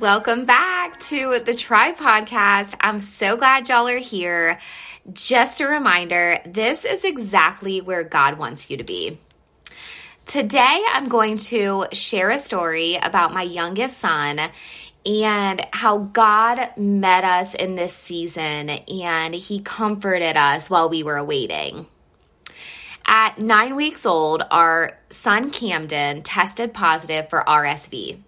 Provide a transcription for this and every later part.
Welcome back to the Tribe Podcast. I'm so glad y'all are here. Just a reminder this is exactly where God wants you to be. Today, I'm going to share a story about my youngest son and how God met us in this season and he comforted us while we were waiting. At nine weeks old, our son Camden tested positive for RSV.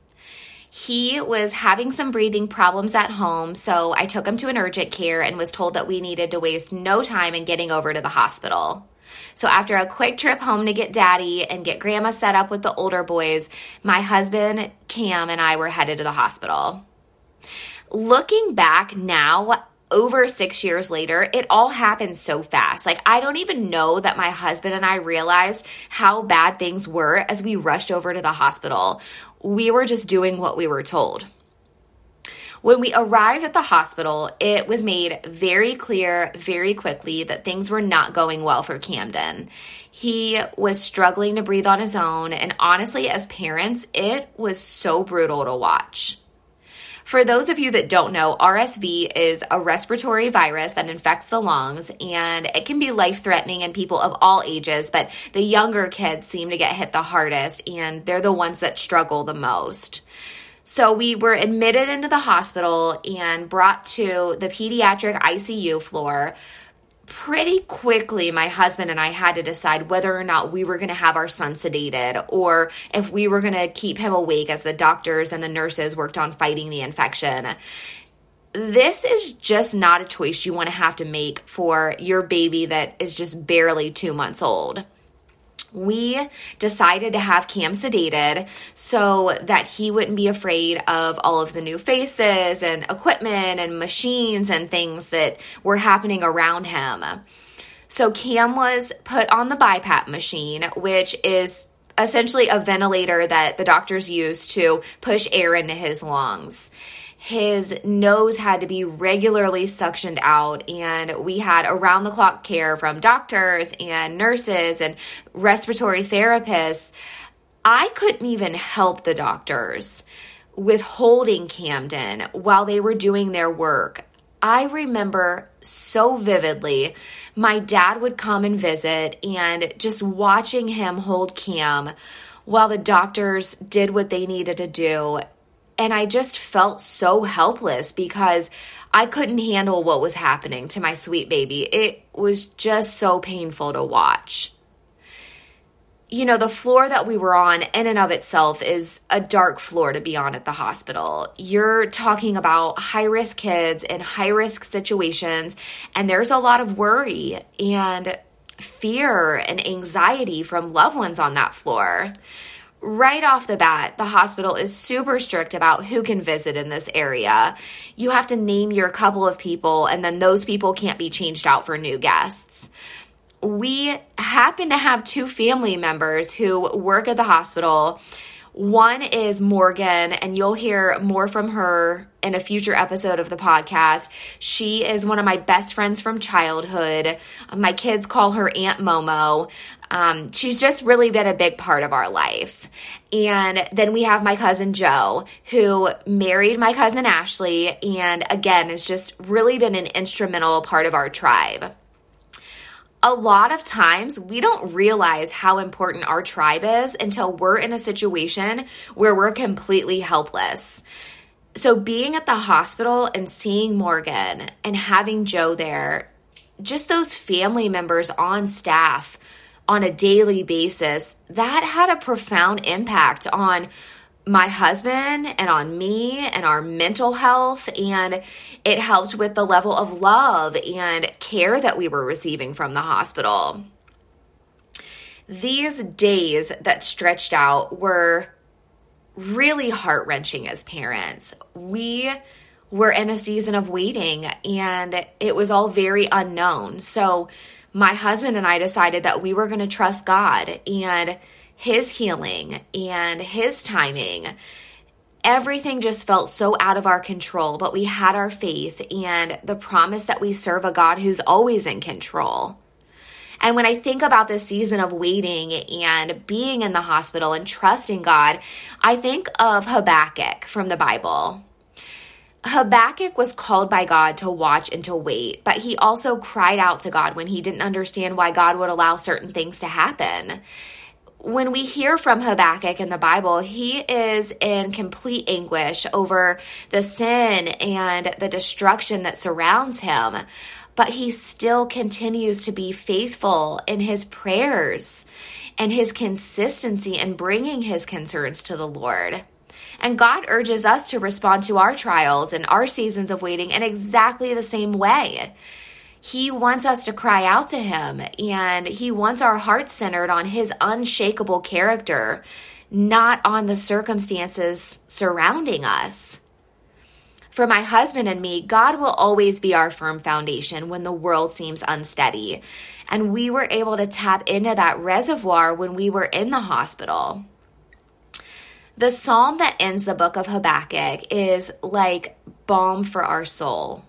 He was having some breathing problems at home, so I took him to an urgent care and was told that we needed to waste no time in getting over to the hospital. So after a quick trip home to get daddy and get grandma set up with the older boys, my husband Cam and I were headed to the hospital. Looking back now, over six years later, it all happened so fast. Like, I don't even know that my husband and I realized how bad things were as we rushed over to the hospital we were just doing what we were told. When we arrived at the hospital, it was made very clear very quickly that things were not going well for Camden. He was struggling to breathe on his own, and honestly, as parents, it was so brutal to watch. For those of you that don't know, RSV is a respiratory virus that infects the lungs and it can be life threatening in people of all ages, but the younger kids seem to get hit the hardest and they're the ones that struggle the most. So we were admitted into the hospital and brought to the pediatric ICU floor pretty quickly, my husband and I had to decide whether or not we were going to have our son sedated or if we were going to keep him awake as the doctors and the nurses worked on fighting the infection. This is just not a choice you want to have to make for your baby that is just barely two months old we decided to have Cam sedated so that he wouldn't be afraid of all of the new faces and equipment and machines and things that were happening around him. So Cam was put on the BiPAP machine, which is essentially a ventilator that the doctors use to push air into his lungs his nose had to be regularly suctioned out and we had around the clock care from doctors and nurses and respiratory therapists. I couldn't even help the doctors withholding camden while they were doing their work. I remember so vividly my dad would come and visit and just watching him hold Cam while the doctors did what they needed to do and I just felt so helpless because I couldn't handle what was happening to my sweet baby. It was just so painful to watch. You know, the floor that we were on, in and of itself, is a dark floor to be on at the hospital. You're talking about high risk kids in high risk situations, and there's a lot of worry and fear and anxiety from loved ones on that floor right off the bat, the hospital is super strict about who can visit in this area. You have to name your couple of people, and then those people can't be changed out for new guests. We happen to have two family members who work at the hospital. One is Morgan, and you'll hear more from her in a future episode of the podcast. She is one of my best friends from childhood. My kids call her Aunt Momo. Um, she's just really been a big part of our life. And then we have my cousin Joe, who married my cousin Ashley, and again, has just really been an instrumental part of our tribe a lot of times we don't realize how important our tribe is until we're in a situation where we're completely helpless. So, being at the hospital and seeing Morgan and having Joe there, just those family members on staff on a daily basis, that had a profound impact on my husband and on me and our mental health. And it helped with the level of love and care that we were receiving from the hospital. These days that stretched out were really heart wrenching as parents. We were in a season of waiting and it was all very unknown. So, my husband and I decided that we were going to trust God and his healing and his timing. Everything just felt so out of our control, but we had our faith and the promise that we serve a God who's always in control. And when I think about this season of waiting and being in the hospital and trusting God, I think of Habakkuk from the Bible. Habakkuk was called by God to watch and to wait, but he also cried out to God when he didn't understand why God would allow certain things to happen. When we hear from Habakkuk in the Bible, he is in complete anguish over the sin and the destruction that surrounds him, but he still continues to be faithful in his prayers and his consistency in bringing his concerns to the Lord. And God urges us to respond to our trials and our seasons of waiting in exactly the same way. He wants us to cry out to Him, and He wants our hearts centered on His unshakable character, not on the circumstances surrounding us. For my husband and me, God will always be our firm foundation when the world seems unsteady. And we were able to tap into that reservoir when we were in the hospital. The psalm that ends the book of Habakkuk is like balm for our soul.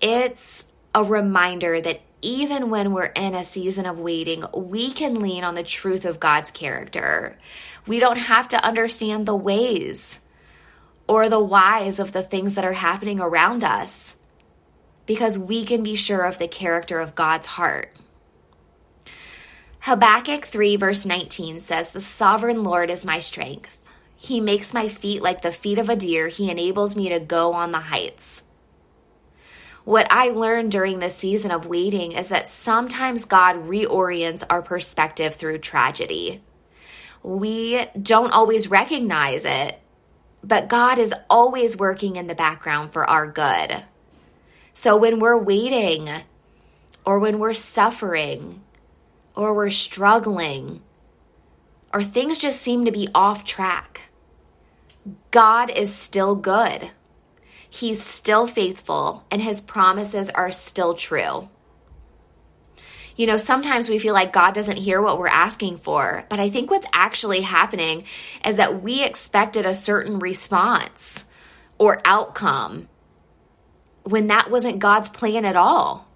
It's a reminder that even when we're in a season of waiting, we can lean on the truth of God's character. We don't have to understand the ways or the whys of the things that are happening around us because we can be sure of the character of God's heart. Habakkuk 3, verse 19 says, The sovereign Lord is my strength. He makes my feet like the feet of a deer. He enables me to go on the heights. What I learned during this season of waiting is that sometimes God reorients our perspective through tragedy. We don't always recognize it, but God is always working in the background for our good. So when we're waiting, or when we're suffering, or we're struggling, or things just seem to be off track, God is still good. He's still faithful, and his promises are still true. You know, sometimes we feel like God doesn't hear what we're asking for, but I think what's actually happening is that we expected a certain response or outcome when that wasn't God's plan at all.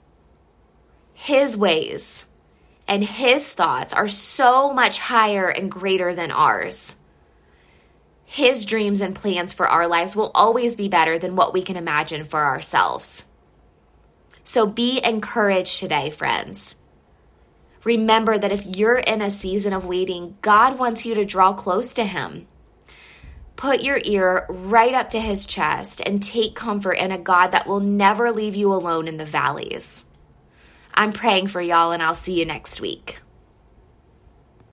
His ways and his thoughts are so much higher and greater than ours. His dreams and plans for our lives will always be better than what we can imagine for ourselves. So be encouraged today, friends. Remember that if you're in a season of waiting, God wants you to draw close to Him. Put your ear right up to His chest and take comfort in a God that will never leave you alone in the valleys. I'm praying for y'all, and I'll see you next week.